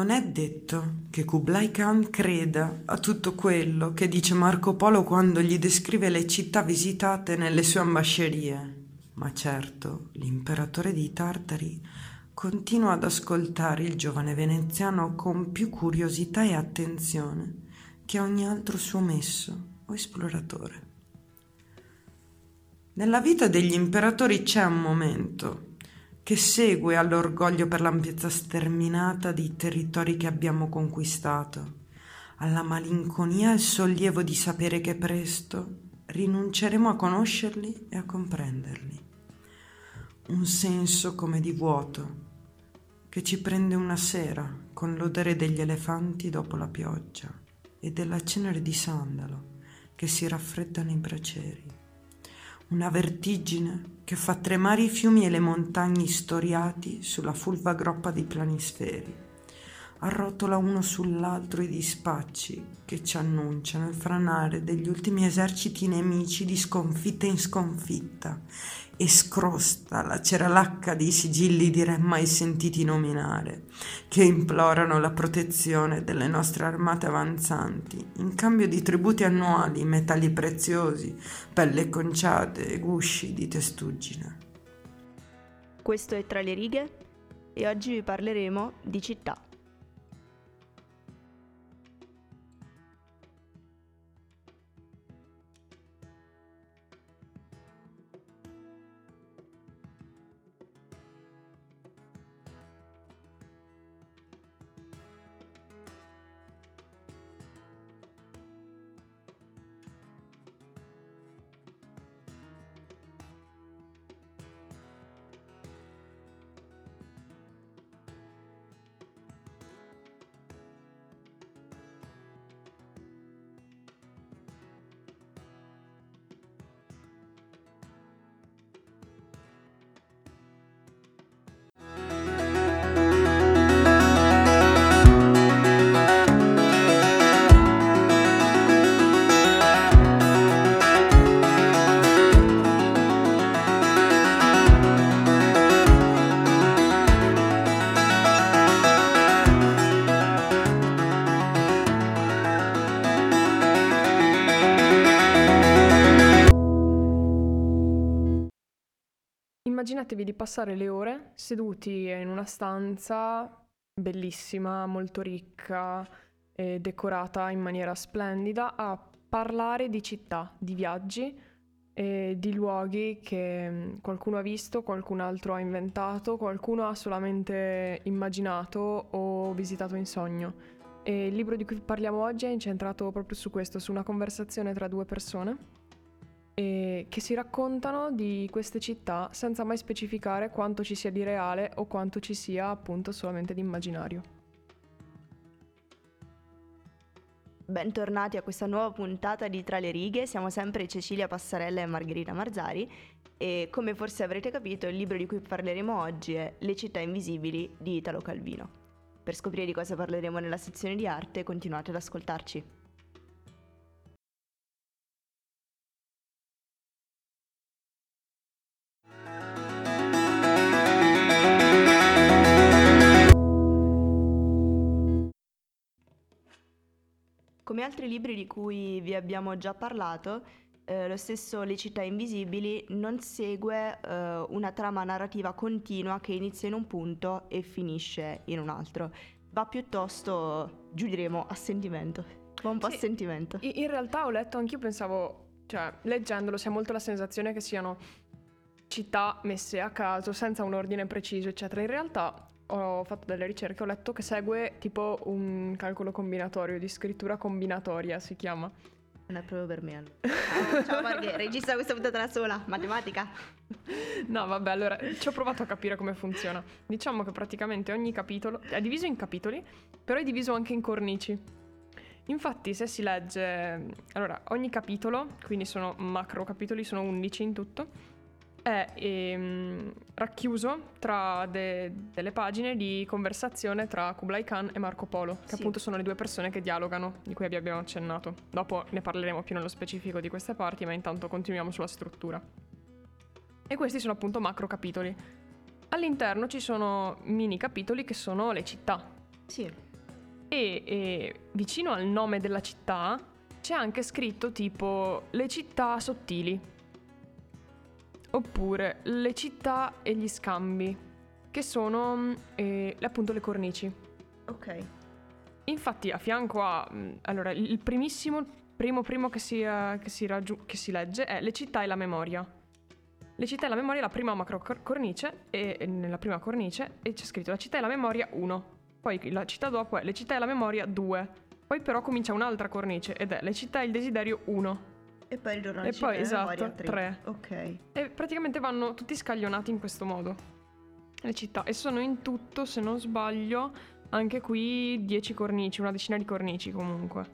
Non è detto che Kublai Khan creda a tutto quello che dice Marco Polo quando gli descrive le città visitate nelle sue ambascerie, ma certo l'imperatore di Tartari continua ad ascoltare il giovane veneziano con più curiosità e attenzione che ogni altro suo messo o esploratore. Nella vita degli imperatori c'è un momento che segue all'orgoglio per l'ampiezza sterminata dei territori che abbiamo conquistato, alla malinconia e al sollievo di sapere che presto rinunceremo a conoscerli e a comprenderli. Un senso come di vuoto che ci prende una sera con l'odore degli elefanti dopo la pioggia e della cenere di sandalo che si raffreddano i bracieri una vertigine che fa tremare i fiumi e le montagne storiati sulla fulva groppa dei planisferi. Arrotola uno sull'altro i dispacci che ci annunciano il franare degli ultimi eserciti nemici di sconfitta in sconfitta e scrosta la ceralacca dei sigilli di re mai sentiti nominare, che implorano la protezione delle nostre armate avanzanti, in cambio di tributi annuali, metalli preziosi, pelle conciate e gusci di testuggine. Questo è Tra le righe e oggi vi parleremo di città. Immaginatevi di passare le ore seduti in una stanza bellissima, molto ricca e decorata in maniera splendida a parlare di città, di viaggi e di luoghi che mm, qualcuno ha visto, qualcun altro ha inventato, qualcuno ha solamente immaginato o visitato in sogno. E il libro di cui parliamo oggi è incentrato proprio su questo, su una conversazione tra due persone e che si raccontano di queste città senza mai specificare quanto ci sia di reale o quanto ci sia appunto solamente di immaginario. Bentornati a questa nuova puntata di Tra le righe, siamo sempre Cecilia Passarella e Margherita Marzari e come forse avrete capito il libro di cui parleremo oggi è Le città invisibili di Italo Calvino. Per scoprire di cosa parleremo nella sezione di arte continuate ad ascoltarci. Come altri libri di cui vi abbiamo già parlato, eh, lo stesso Le città invisibili non segue eh, una trama narrativa continua che inizia in un punto e finisce in un altro, va piuttosto, giù diremo, a sentimento, va un po' sì, a sentimento. In realtà ho letto, anch'io pensavo, cioè leggendolo si ha molto la sensazione che siano città messe a caso, senza un ordine preciso, eccetera. In realtà ho fatto delle ricerche, ho letto che segue tipo un calcolo combinatorio, di scrittura combinatoria si chiama. Non è proprio per me. Ciao, ciao Marghe, regista questa puntata da sola, matematica. No, vabbè, allora ci ho provato a capire come funziona. Diciamo che praticamente ogni capitolo è diviso in capitoli, però è diviso anche in cornici. Infatti, se si legge, allora, ogni capitolo, quindi sono macro capitoli, sono 11 in tutto, è ehm, racchiuso tra de- delle pagine di conversazione tra Kublai Khan e Marco Polo, che sì. appunto sono le due persone che dialogano, di cui abbiamo accennato. Dopo ne parleremo più nello specifico di queste parti, ma intanto continuiamo sulla struttura. E questi sono appunto macro capitoli. All'interno ci sono mini capitoli che sono le città. Sì. e, e vicino al nome della città c'è anche scritto tipo le città sottili. Oppure le città e gli scambi, che sono eh, appunto le cornici. Ok. Infatti a fianco a... mm, Allora, il primissimo, primo primo che si, eh, che si raggiu- che si legge è le città e la memoria. Le città e la memoria è la prima macro cor- cornice e e nella prima cornice e c'è scritto la città e la memoria 1. Poi la città dopo è le città e la memoria 2. Poi però comincia un'altra cornice ed è le città e il desiderio 1. E poi ritorno E alla città poi, e esatto, tre. Ok. E praticamente vanno tutti scaglionati in questo modo. Le città. E sono in tutto, se non sbaglio, anche qui 10 cornici, una decina di cornici comunque.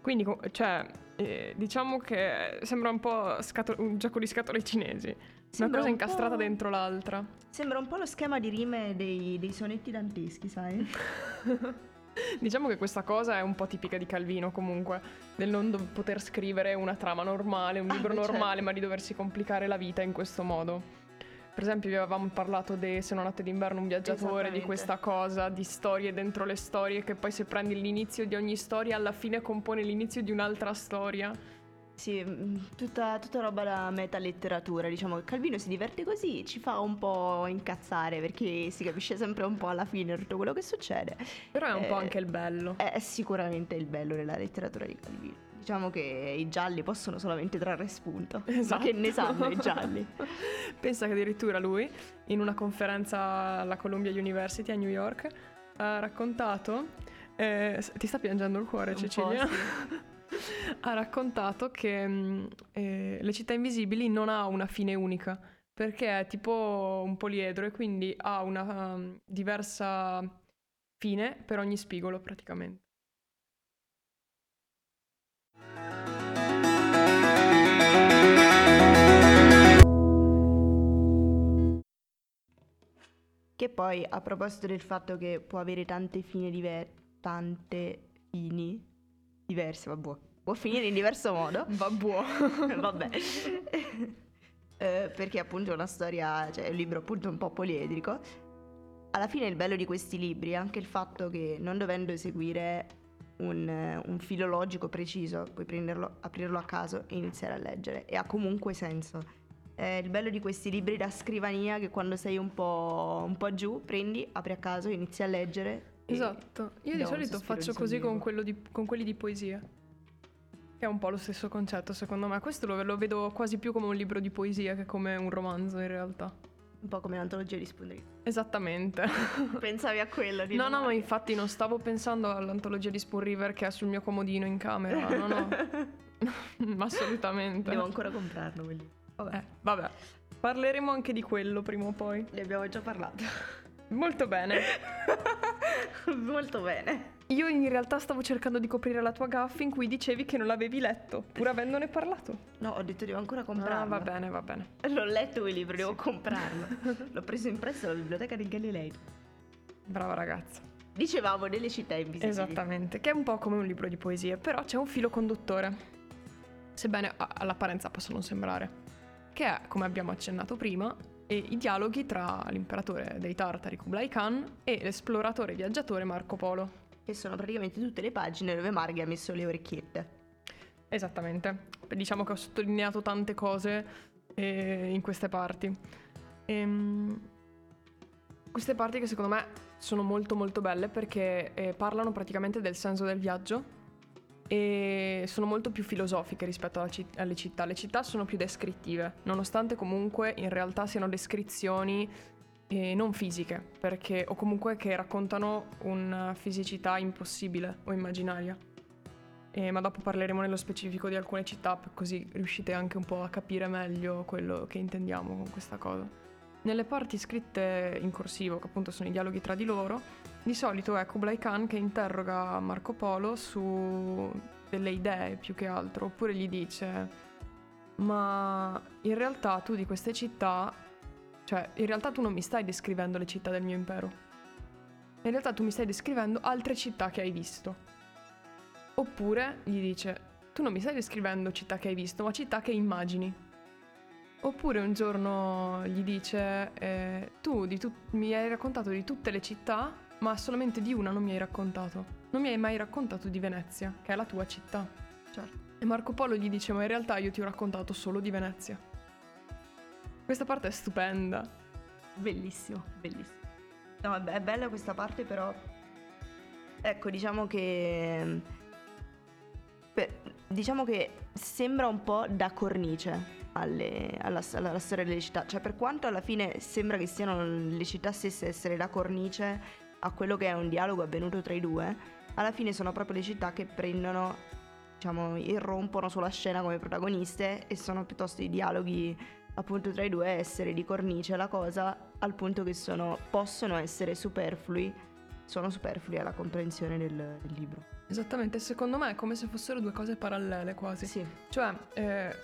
Quindi, cioè, eh, diciamo che sembra un po' scato- un gioco di scatole cinesi. Sembra una cosa un incastrata dentro l'altra. Sembra un po' lo schema di rime dei, dei sonetti danteschi, sai? Diciamo che questa cosa è un po' tipica di Calvino comunque, del non do- poter scrivere una trama normale, un Ah, libro certo. normale, ma di doversi complicare la vita in questo modo. Per esempio, vi avevamo parlato di Se non notte d'inverno un viaggiatore, di questa cosa, di storie dentro le storie, che poi se prendi l'inizio di ogni storia, alla fine compone l'inizio di un'altra storia. Sì, mm, tutta, tutta roba da metaletteratura, diciamo che Calvino si diverte così, ci fa un po' incazzare perché si capisce sempre un po' alla fine tutto quello che succede. Però è un po' Eh, anche il bello. È sicuramente il bello della letteratura di Calvino. Diciamo che i gialli possono solamente trarre spunto. Esatto. Ma che ne sanno i gialli? Pensa che addirittura lui, in una conferenza alla Columbia University a New York, ha raccontato. eh, ti sta piangendo il cuore, Un po', Cecilia? sì. ha raccontato che mh, eh, Le città invisibili non ha una fine unica. Perché è tipo un poliedro e quindi ha una um, diversa fine per ogni spigolo praticamente. Che poi, a proposito del fatto che può avere tante fine diver- tante fini diverse, vabbè, può finire in diverso modo. Va buono. Vabbè. Eh, perché appunto è una storia, cioè è un libro appunto un po' poliedrico. Alla fine il bello di questi libri è anche il fatto che non dovendo seguire un, un filo logico preciso, puoi prenderlo, aprirlo a caso e iniziare a leggere e ha comunque senso. È il bello di questi libri da scrivania che quando sei un po', un po' giù prendi, apri a caso, inizi a leggere. Esatto. Io di solito faccio così con, di- con quelli di poesia. Che è un po' lo stesso concetto, secondo me. Questo lo, lo vedo quasi più come un libro di poesia che come un romanzo, in realtà. Un po' come l'antologia di Spundri. Esattamente. Pensavi a quello di No, no, ma infatti non stavo pensando all'antologia di Spoon River che è sul mio comodino in camera. No, no. Assolutamente. Devo ancora comprarlo quelli. Vabbè. Eh, vabbè. Parleremo anche di quello prima o poi. Ne abbiamo già parlato. Molto bene. Molto bene. Io in realtà stavo cercando di coprire la tua gaffa in cui dicevi che non l'avevi letto, pur avendone parlato. No, ho detto devo ancora Ah, comprarlo. va bene, va bene. L'ho letto quel libro, devo comprarlo. L'ho preso in prestito alla biblioteca di Galilei. Brava ragazza. Dicevamo delle città invisibili. Esattamente, che è un po' come un libro di poesie, però c'è un filo conduttore. Sebbene all'apparenza possa non sembrare. Che è, come abbiamo accennato prima, e i dialoghi tra l'imperatore dei Tartari Kublai Khan e l'esploratore viaggiatore Marco Polo. Che sono praticamente tutte le pagine dove Marghi ha messo le orecchiette. Esattamente. Diciamo che ho sottolineato tante cose eh, in queste parti. Ehm, queste parti che secondo me sono molto molto belle perché eh, parlano praticamente del senso del viaggio e sono molto più filosofiche rispetto alla ci- alle città. Le città sono più descrittive, nonostante comunque in realtà siano descrizioni eh, non fisiche, perché, o comunque che raccontano una fisicità impossibile o immaginaria. Eh, ma dopo parleremo nello specifico di alcune città, così riuscite anche un po' a capire meglio quello che intendiamo con questa cosa. Nelle parti scritte in corsivo, che appunto sono i dialoghi tra di loro, di solito è Kublai Khan che interroga Marco Polo su delle idee più che altro, oppure gli dice: Ma in realtà tu di queste città, cioè in realtà tu non mi stai descrivendo le città del mio impero. In realtà tu mi stai descrivendo altre città che hai visto. Oppure gli dice: Tu non mi stai descrivendo città che hai visto, ma città che immagini. Oppure un giorno gli dice: eh, Tu tut- mi hai raccontato di tutte le città, ma solamente di una non mi hai raccontato. Non mi hai mai raccontato di Venezia, che è la tua città. Certo. E Marco Polo gli dice, ma in realtà io ti ho raccontato solo di Venezia. Questa parte è stupenda. Bellissimo, bellissimo. No, è bella questa parte, però. Ecco, diciamo che. Beh, diciamo che sembra un po' da cornice alle- alla, alla storia delle città. Cioè, per quanto alla fine sembra che siano le città stesse a essere da cornice a quello che è un dialogo avvenuto tra i due, alla fine sono proprio le città che prendono, diciamo, irrompono sulla scena come protagoniste e sono piuttosto i dialoghi appunto tra i due a essere di cornice la cosa al punto che sono, possono essere superflui, sono superflui alla comprensione del, del libro. Esattamente, secondo me è come se fossero due cose parallele quasi. Sì, Cioè, eh,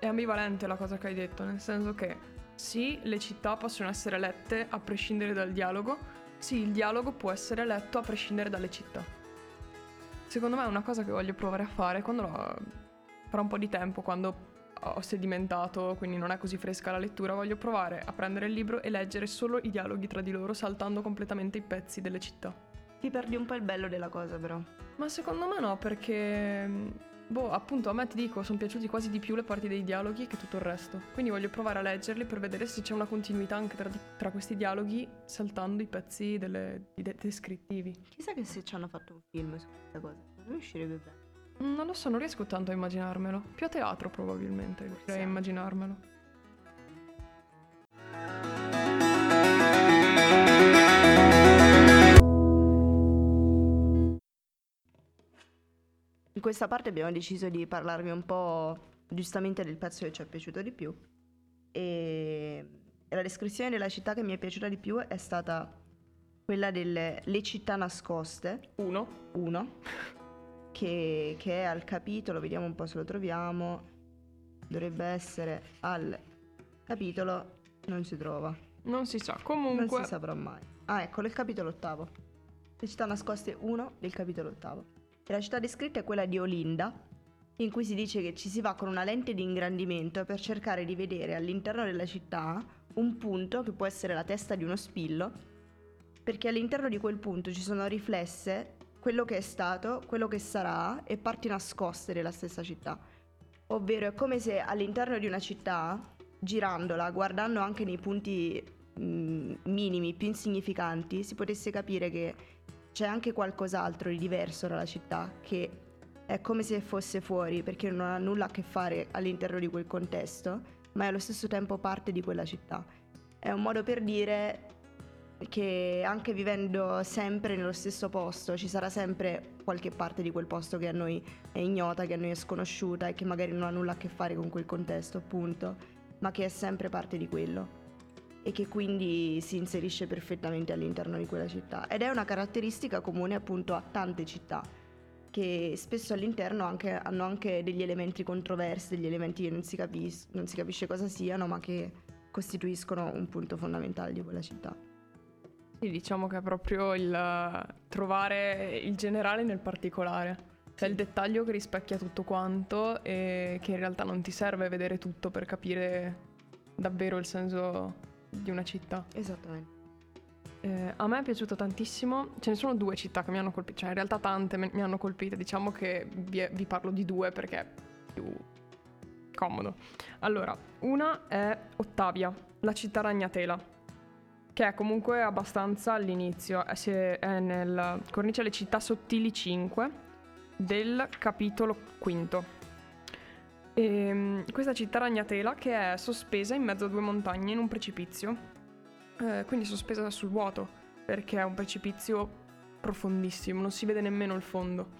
è ambivalente la cosa che hai detto, nel senso che sì, le città possono essere lette a prescindere dal dialogo, sì, il dialogo può essere letto a prescindere dalle città. Secondo me è una cosa che voglio provare a fare quando lo- fra un po' di tempo, quando ho sedimentato, quindi non è così fresca la lettura, voglio provare a prendere il libro e leggere solo i dialoghi tra di loro, saltando completamente i pezzi delle città. ti perdi un po' il bello della cosa però. Ma secondo me no, perché. Appunto, a me ti dico, sono piaciuti quasi di più le parti dei dialoghi che tutto il resto. Quindi voglio provare a leggerli per vedere se c'è una continuità anche tra, tra questi dialoghi, saltando i pezzi delle, i de- descrittivi. Chissà che se ci hanno fatto un film su questa cosa, me uscirebbe bene. Non lo so, non riesco tanto a immaginarmelo. Più a teatro, probabilmente, riuscirei a Forse. immaginarmelo. In questa parte abbiamo deciso di parlarvi un po' giustamente del pezzo che ci è piaciuto di più e, la descrizione della città che mi è piaciuta di più è stata quella delle le città nascoste, Uno. 1, che, che è al capitolo, vediamo un po' se lo troviamo, dovrebbe essere al capitolo, non si trova, Non si sa. non Comunque. si saprà mai. Ah, eccolo, il capitolo ottavo. Le città nascoste 1 del capitolo ottavo. E la città descritta è quella di Olinda, in cui si dice che ci si va con una lente di ingrandimento per cercare di vedere all'interno della città un punto che può essere la testa di uno spillo, perché all'interno di quel punto ci sono riflesse quello che è stato, quello che sarà e parti nascoste della stessa città. Ovvero è come se all'interno di una città, girandola, guardando anche nei punti mh, minimi, più insignificanti, si potesse capire che c'è anche qualcos'altro di diverso dalla città, che è come se fosse fuori, perché non ha nulla a che fare all'interno di quel contesto, ma è allo stesso tempo parte di quella città. È un modo per dire che anche vivendo sempre nello stesso posto ci sarà sempre qualche parte di quel posto che a noi è ignota, che a noi è sconosciuta e che magari non ha nulla a che fare con quel contesto, appunto, ma che è sempre parte di quello e che quindi si inserisce perfettamente all'interno di quella città. Ed è una caratteristica comune appunto a tante città che spesso all'interno anche- hanno anche degli elementi controversi, degli elementi che non si, capis- non si capisce cosa siano, ma che costituiscono un punto fondamentale di quella città. Sì, diciamo che è proprio il trovare il generale nel particolare. C'è il dettaglio che rispecchia tutto quanto e che in realtà non ti serve vedere tutto per capire davvero il senso di una città. Esattamente. Eh, a me è piaciuto tantissimo, ce ne sono due città che mi hanno colpito, cioè in realtà tante mi hanno colpito, diciamo che vi, vi parlo di due perché è più comodo. Allora, una è Ottavia, la città ragnatela, che è comunque abbastanza all'inizio, è, nel Cornice alle città sottili 5 del capitolo quinto. Ehm, questa città ragnatela che è sospesa in mezzo a due montagne in un precipizio eh, quindi sospesa sul vuoto, perché è un precipizio profondissimo, non si vede nemmeno il fondo.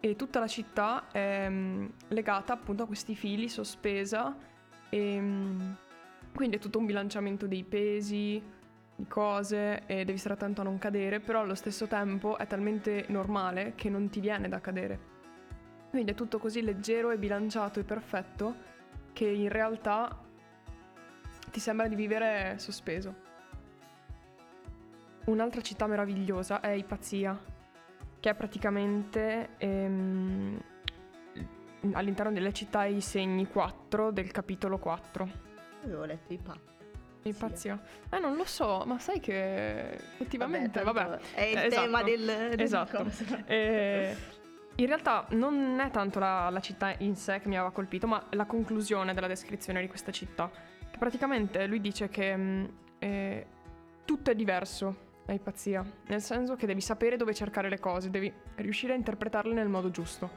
E tutta la città è mm, legata appunto a questi fili sospesa e mm, quindi è tutto un bilanciamento dei pesi, di cose e devi stare attento a non cadere, però allo stesso tempo è talmente normale che non ti viene da cadere. Quindi è tutto così leggero e bilanciato e perfetto che in realtà ti sembra di vivere sospeso. Un'altra città meravigliosa è Ipazia, che è praticamente ehm, all'interno delle città i segni 4 del capitolo 4. Avevo letto i pa. Ipazzia. Eh, non lo so, ma sai che effettivamente, vabbè. vabbè è il esatto, tema del, del esatto. Eh, in realtà non è tanto la, la, città in sé che mi aveva colpito, ma la conclusione della descrizione di questa città. Che praticamente lui dice che mm, eh, tutto è diverso a Ipazzia, nel senso che devi sapere dove cercare le cose, devi riuscire a interpretarle nel modo giusto.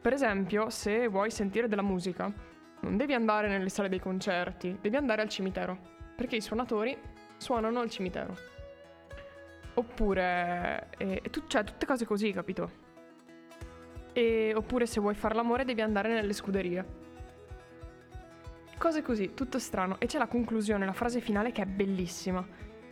Per esempio, se vuoi sentire della musica, non devi andare nelle sale dei concerti, devi andare al cimitero, perché i suonatori suonano al cimitero. Oppure, eh, tu, cioè, tutte cose così, capito? E, oppure se vuoi fare l'amore devi andare nelle scuderie. Cose così, tutto strano. E c'è la conclusione, la frase finale che è bellissima.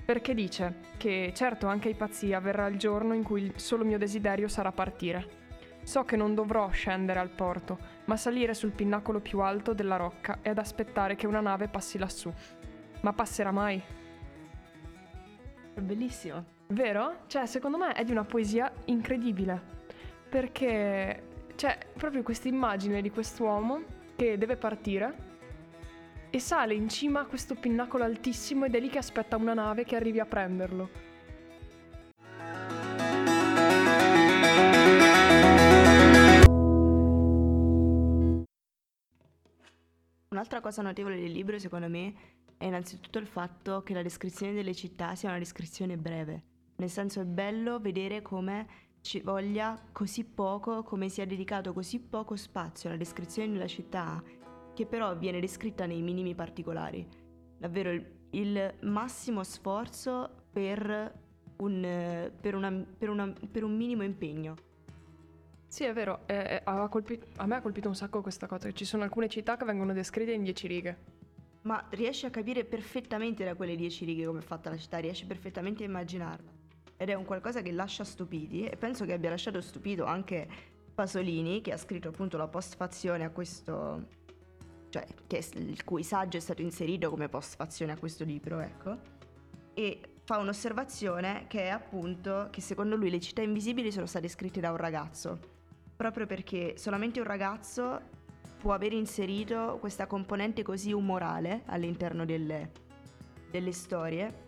Perché dice che certo anche ai pazzia verrà il giorno in cui il solo mio desiderio sarà partire. So che non dovrò scendere al porto, ma salire sul pinnacolo più alto della rocca ed aspettare che una nave passi lassù. Ma passerà mai? È bellissimo. Vero? Cioè, secondo me è di una poesia incredibile perché c'è proprio questa immagine di quest'uomo che deve partire e sale in cima a questo pinnacolo altissimo ed è lì che aspetta una nave che arrivi a prenderlo. Un'altra cosa notevole del libro, secondo me, è innanzitutto il fatto che la descrizione delle città sia una descrizione breve. Nel senso è bello vedere come ci voglia così poco, come sia dedicato così poco spazio alla descrizione della città, che però viene descritta nei minimi particolari. Davvero il, il massimo sforzo per un, per, una, per, una, per un, minimo impegno. Sì, è vero, eh, colpito, a me ha colpito un sacco questa cosa, ci sono alcune città che vengono descritte in dieci righe. Ma riesci a capire perfettamente da quelle dieci righe come è fatta la città, riesci perfettamente a immaginarla ed è un qualcosa che lascia stupiti e penso che abbia lasciato stupito anche Pasolini che ha scritto appunto la postfazione a questo cioè che, il cui saggio è stato inserito come postfazione a questo libro, ecco. E fa un'osservazione che è appunto che secondo lui le città invisibili sono state scritte da un ragazzo, proprio perché solamente un ragazzo può aver inserito questa componente così umorale all'interno delle, delle storie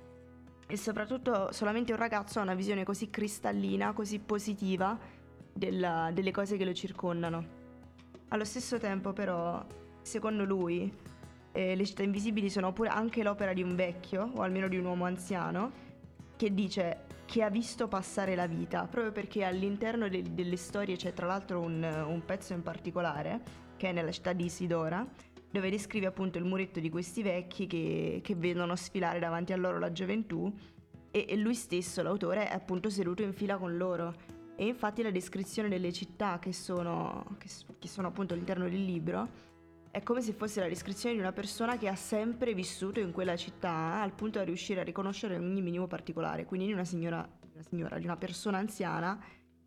e soprattutto solamente un ragazzo ha una visione così cristallina, così positiva della, delle cose che lo circondano. Allo stesso tempo però, secondo lui, eh, le città invisibili sono pure anche l'opera di un vecchio, o almeno di un uomo anziano, che dice che ha visto passare la vita, proprio perché all'interno de- delle storie c'è tra l'altro un, un pezzo in particolare, che è nella città di Isidora, dove descrive appunto il muretto di questi vecchi che, che vedono sfilare davanti a loro la gioventù e, e lui stesso, l'autore, è appunto seduto in fila con loro. E infatti la descrizione delle città che sono, che, che sono appunto all'interno del libro è come se fosse la descrizione di una persona che ha sempre vissuto in quella città al punto da riuscire a riconoscere ogni minimo particolare, quindi di una signora, una signora, di una persona anziana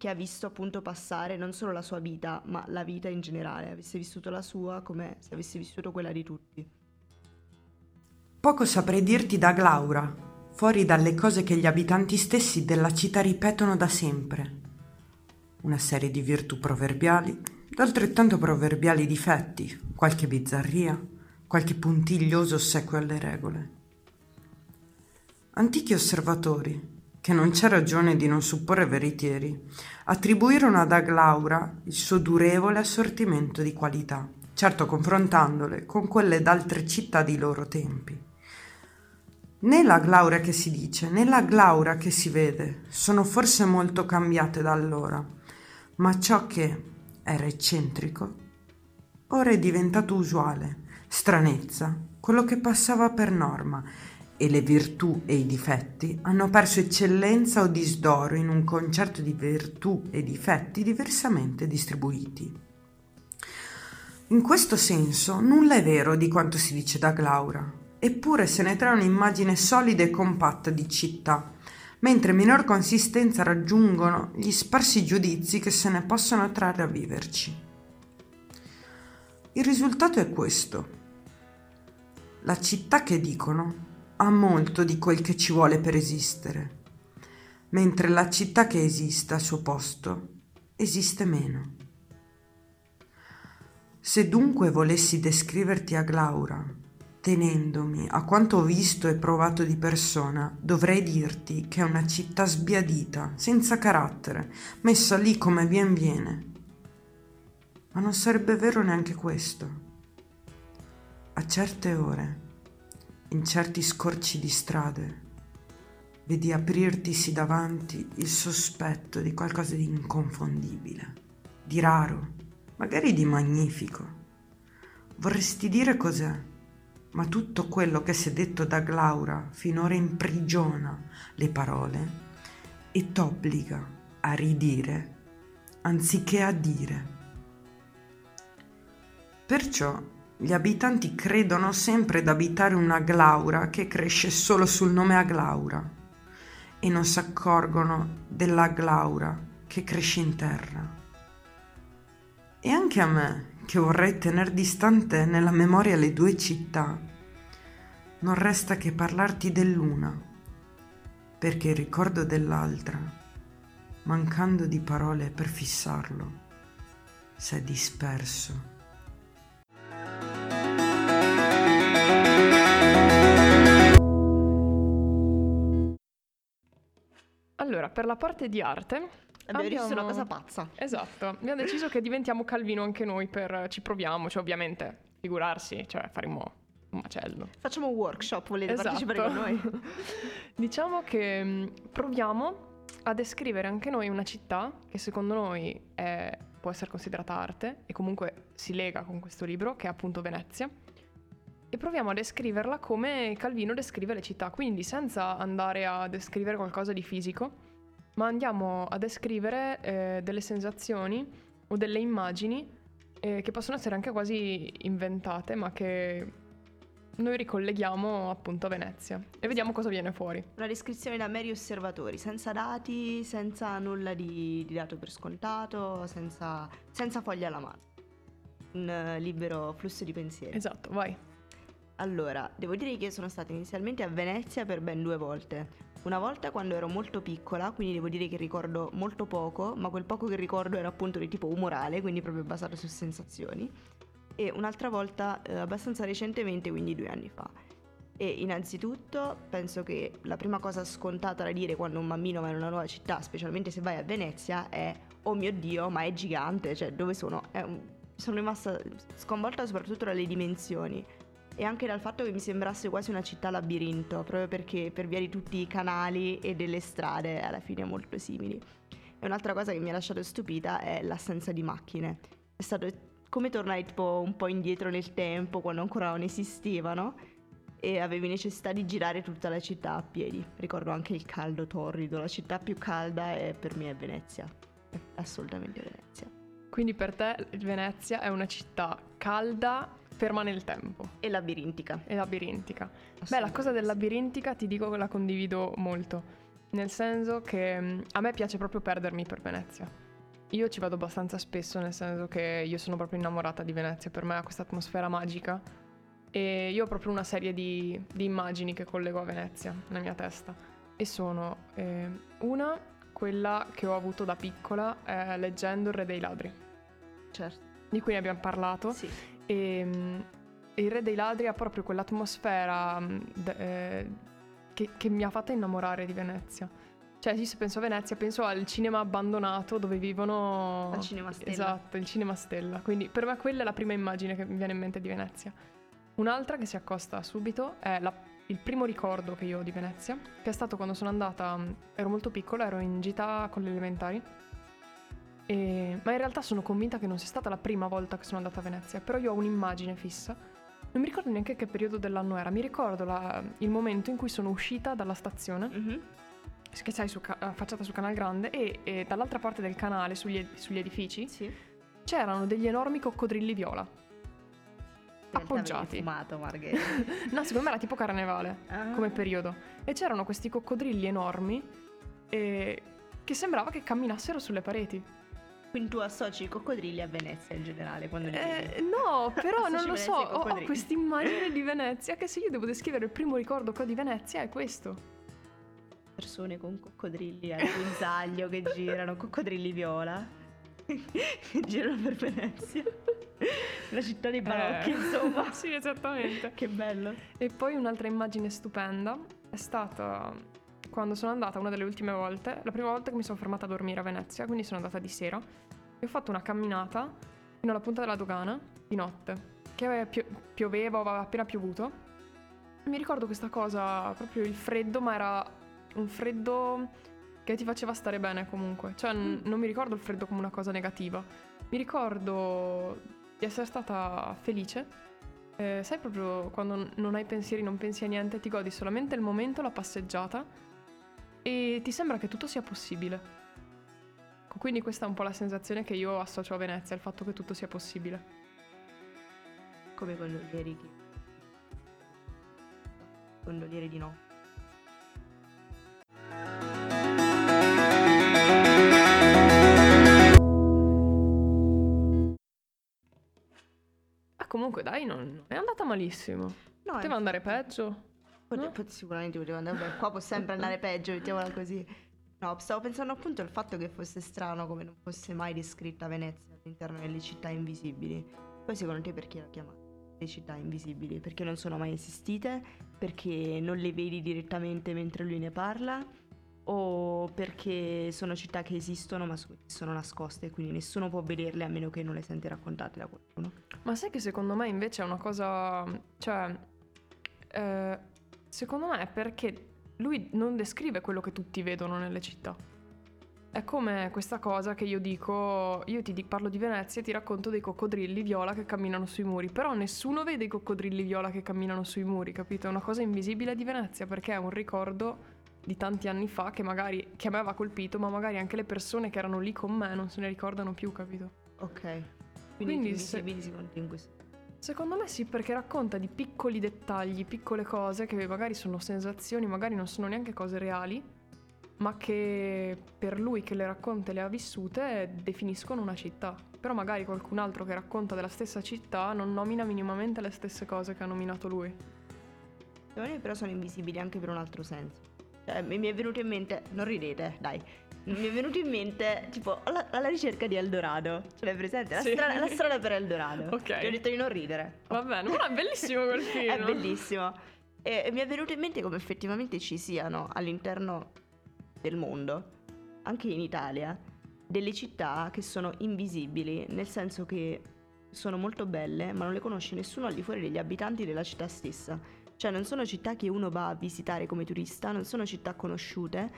che ha visto appunto passare non solo la sua vita, ma la vita in generale, avesse vissuto la sua come se avesse vissuto quella di tutti. Poco saprei dirti da Glaura, fuori dalle cose che gli abitanti stessi della città ripetono da sempre. Una serie di virtù proverbiali, d'altrettanto proverbiali difetti, qualche bizzarria, qualche puntiglioso ossequio alle regole. Antichi osservatori, che non c'è ragione di non supporre veritieri, attribuirono ad Aglaura il suo durevole assortimento di qualità, certo confrontandole con quelle d'altre città di loro tempi. Né la Glaura che si dice, né la Glaura che si vede sono forse molto cambiate da allora, ma ciò che era eccentrico ora è diventato usuale, stranezza, quello che passava per norma e le virtù e i difetti hanno perso eccellenza o disdoro in un concerto di virtù e difetti diversamente distribuiti. In questo senso nulla è vero di quanto si dice da Glaura, eppure se ne trae un'immagine solida e compatta di città, mentre minor consistenza raggiungono gli sparsi giudizi che se ne possono trarre a viverci. Il risultato è questo. La città che dicono ha molto di quel che ci vuole per esistere, mentre la città che esiste al suo posto esiste meno. Se dunque volessi descriverti a Glaura, tenendomi a quanto ho visto e provato di persona, dovrei dirti che è una città sbiadita, senza carattere, messa lì come vien viene. Ma non sarebbe vero neanche questo. A certe ore, in certi scorci di strade, vedi aprirtisi davanti il sospetto di qualcosa di inconfondibile, di raro, magari di magnifico. Vorresti dire cos'è? ma tutto quello che si è detto da Glaura finora imprigiona le parole e t'obbliga a ridire anziché a dire. Perciò gli abitanti credono sempre d'abitare una Glaura che cresce solo sul nome Aglaura e non si accorgono della Glaura che cresce in terra. E anche a me, che vorrei tenere distante nella memoria le due città, non resta che parlarti dell'una, perché il ricordo dell'altra, mancando di parole per fissarlo, s'è disperso. Allora, per la parte di arte Abbiamo, abbiamo visto una cosa pazza. Esatto, abbiamo deciso che diventiamo Calvino anche noi per ci proviamo, cioè ovviamente figurarsi, cioè faremo un macello. Facciamo un workshop, volete esatto. partecipare con noi? diciamo che mm, proviamo a descrivere anche noi una città che secondo noi è, può essere considerata arte e comunque si lega con questo libro che è appunto Venezia e proviamo a descriverla come Calvino descrive le città, quindi senza andare a descrivere qualcosa di fisico, ma andiamo a descrivere eh, delle sensazioni o delle immagini eh, che possono essere anche quasi inventate, ma che noi ricolleghiamo appunto a Venezia e vediamo cosa viene fuori. Una descrizione da meri osservatori, senza dati, senza nulla di, di dato per scontato, senza, senza foglia alla mano. Un uh, libero flusso di pensieri. Esatto, vai. Allora, devo dire che sono stata inizialmente a Venezia per ben due volte. Una volta quando ero molto piccola, quindi devo dire che ricordo molto poco, ma quel poco che ricordo era appunto di tipo umorale, quindi proprio basato su sensazioni. E un'altra volta eh, abbastanza recentemente, quindi due anni fa. E innanzitutto penso che la prima cosa scontata da dire quando un bambino va in una nuova città, specialmente se vai a Venezia, è oh mio dio, ma è gigante, cioè dove sono? Un... sono rimasta sconvolta soprattutto dalle dimensioni e anche dal fatto che mi sembrasse quasi una città labirinto, proprio perché per via di tutti i canali e delle strade alla fine molto simili. E un'altra cosa che mi ha lasciato stupita è l'assenza di macchine. È stato come tornare tipo un po' indietro nel tempo, quando ancora non esistevano, e avevi necessità di girare tutta la città a piedi. Ricordo anche il caldo torrido, la città più calda è, per me è Venezia, è assolutamente Venezia. Quindi per te Venezia è una città calda ferma nel tempo. E labirintica. E labirintica. Beh, la cosa del labirintica ti dico che la condivido molto, nel senso che mm, a me piace proprio perdermi per Venezia. Io ci vado abbastanza spesso, nel senso che io sono proprio innamorata di Venezia, per me ha questa atmosfera magica e io ho proprio una serie di, di immagini che collego a Venezia nella mia testa e sono eh, una, quella che ho avuto da piccola eh, leggendo Il Re dei Ladri. Certo. Di cui ne abbiamo parlato. Sì e, ehm, e il Re dei Ladri ha proprio quell'atmosfera mm, eh, che, che, mi ha fatto innamorare di Venezia. Cioè, sì, se penso a Venezia, penso al cinema abbandonato dove vivono. Al cinema stella. Esatto, il cinema stella. Quindi per me quella è la prima immagine che mi viene in mente di Venezia. Un'altra che si accosta subito è la, il primo ricordo che io ho di Venezia, che è stato quando sono andata. Mm, ero molto piccola, ero in gita con le elementari e... Ma in realtà sono convinta che non sia stata la prima volta che sono andata a Venezia, però io ho un'immagine fissa. Non mi ricordo neanche che periodo dell'anno era, mi ricordo la... il momento in cui sono uscita dalla stazione, mm-hmm. che sai, su affacciata sul Canal Grande, e, e, dall'altra parte del canale, sugli, ed- sugli edifici, sì. c'erano degli enormi coccodrilli viola. appoggiati. Fumato, no, secondo me era tipo carnevale ah. come periodo. E c'erano questi coccodrilli enormi e... che sembrava che camminassero sulle pareti. Quindi tu associ i coccodrilli a Venezia in generale quando eh, No, però non lo so, ho, ho questa immagine di Venezia che se io devo descrivere il primo ricordo che ho di Venezia è questo. Persone con coccodrilli al guinzaglio che girano, coccodrilli viola, che girano per Venezia. La città dei balocchi, Eh, insomma. sì, esattamente. Che bello. E poi un'altra immagine stupenda è stata quando sono andata una delle ultime volte, la prima volta che mi sono fermata a dormire a Venezia, quindi sono andata di sera, e ho fatto una camminata fino alla punta della dogana di notte, che pio- pioveva, aveva appena piovuto. Mi ricordo questa cosa, proprio il freddo, ma era un freddo che ti faceva stare bene comunque. Cioè, n- non mi ricordo il freddo come una cosa negativa. Mi ricordo di essere stata felice. Eh, sai proprio quando non hai pensieri, non pensi a niente, ti godi solamente il momento, la passeggiata e ti sembra che tutto sia possibile. Quindi questa è un po' la sensazione che io associo a Venezia, il fatto che tutto sia possibile. Come gondolieri che... Gondolieri di no. Ah, comunque dai, non, non è andata malissimo. No, Poteva andare peggio. No? pot- sicuramente poteva andare beh, Qua può sempre andare peggio, mettiamola così. No, stavo pensando appunto al fatto che fosse strano come non fosse mai descritta Venezia all'interno delle città invisibili. Poi secondo te perché la chiamate le città invisibili? Perché non sono mai esistite? Perché non le vedi direttamente mentre lui ne parla? O perché sono città che esistono ma so- sono nascoste e quindi nessuno può vederle a meno che non le senti raccontate da qualcuno? Ma sai che secondo me invece è una cosa... Cioè, eh, secondo me è perché lui non descrive quello che tutti vedono nelle città. È come questa cosa che io dico, io ti parlo di Venezia e ti racconto dei coccodrilli viola che camminano sui muri, però nessuno vede i coccodrilli viola che camminano sui muri, capito? È una cosa invisibile di Venezia perché è un ricordo di tanti anni fa che magari che a me aveva colpito, ma magari anche le persone che erano lì con me non se ne ricordano più, capito? Ok. Quindi, Quindi se- in questo Secondo me sì, perché racconta di piccoli dettagli, piccole cose che magari sono sensazioni, magari non sono neanche cose reali, ma che per lui che le racconta e le ha vissute definiscono una città. Però magari qualcun altro che racconta della stessa città non nomina minimamente le stesse cose che ha nominato lui. Secondo me però sono invisibili anche per un altro senso. Cioè, mi è venuto in mente, non ridete, dai. Mi è venuto in mente, tipo, alla, alla ricerca di Eldorado. Ce l'hai presente? La, Sì. strada, la strada per Eldorado. Ok. Ti ho detto di non ridere. Va bene, ma è bellissimo quel film. È bellissimo. E, e mi è venuto in mente come effettivamente ci siano all'interno del mondo, anche in Italia, delle città che sono invisibili, nel senso che sono molto belle, ma non le conosce nessuno al di fuori degli abitanti della città stessa. Cioè non sono città che uno va a visitare come turista, non sono città conosciute,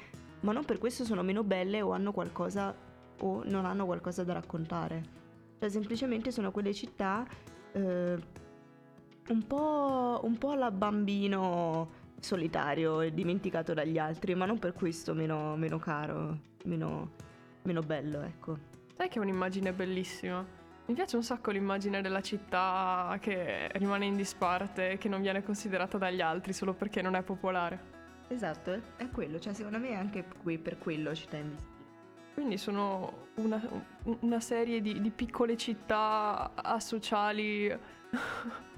ma non per questo sono meno belle o hanno qualcosa o non hanno qualcosa da raccontare. Cioè semplicemente sono quelle città eh, un po', un po' alla bambino solitario e dimenticato dagli altri, ma non per questo meno, meno caro, meno, meno bello, ecco. Sai che è un'immagine bellissima? Mi piace un sacco l'immagine della città che rimane in disparte che non viene considerata dagli altri solo perché non è popolare. Esatto, è quello, cioè secondo me è anche qui per quello città invisibili. Quindi sono una, una serie di, di piccole città asociali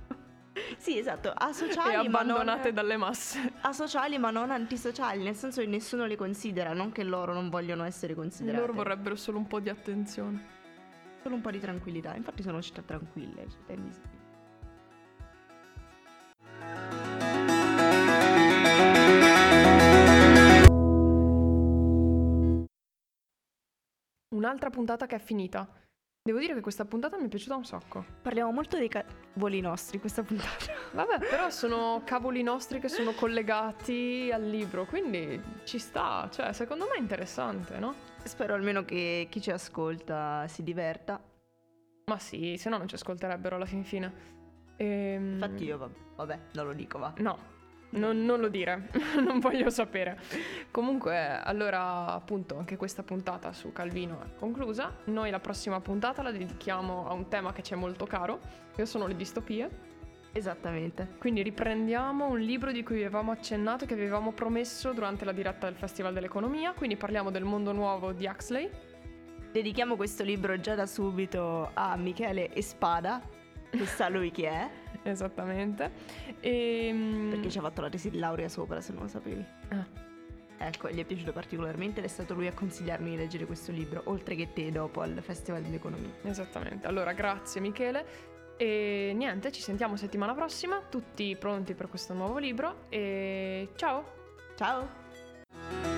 Sì, esatto, asociali e ma non abbandonate dalle masse. asociali ma non antisociali, nel senso che nessuno le considera, non che loro non vogliono essere considerate. Loro vorrebbero solo un po' di attenzione. solo un po' di tranquillità. Infatti sono città tranquille, città invisibili. Un'altra puntata che è finita. Devo dire che questa puntata mi è piaciuta un sacco. Parliamo molto dei cavoli nostri questa puntata. Vabbè, però sono cavoli nostri che sono collegati al libro, quindi ci sta. Cioè, secondo me è interessante, no? Spero almeno che chi ci ascolta si diverta. Ma sì, se no non ci ascolterebbero alla fin fine. Ehm, Infatti io vabbè, vabbè, non lo dico, va. No, non, non lo dire, non voglio sapere. Comunque, allora, appunto, anche questa puntata su Calvino è conclusa. Noi la prossima puntata la dedichiamo a un tema che ci è molto caro, che sono le distopie. Esattamente. Quindi riprendiamo un libro di cui avevamo accennato, che avevamo promesso durante la diretta del Festival dell'Economia. Quindi parliamo del mondo nuovo di Huxley. Dedichiamo questo libro già da subito a Michele Espada, che sa lui chi è, Esattamente. E, perché ci ha fatto la tesi di laurea sopra, se non lo sapevi. Ah. Ecco, gli è piaciuto particolarmente ed è stato lui a consigliarmi di leggere questo libro, oltre che te dopo al Festival dell'Economia. Esattamente. Allora, grazie Michele. E niente, ci sentiamo settimana prossima, tutti pronti per questo nuovo libro e ciao! Ciao!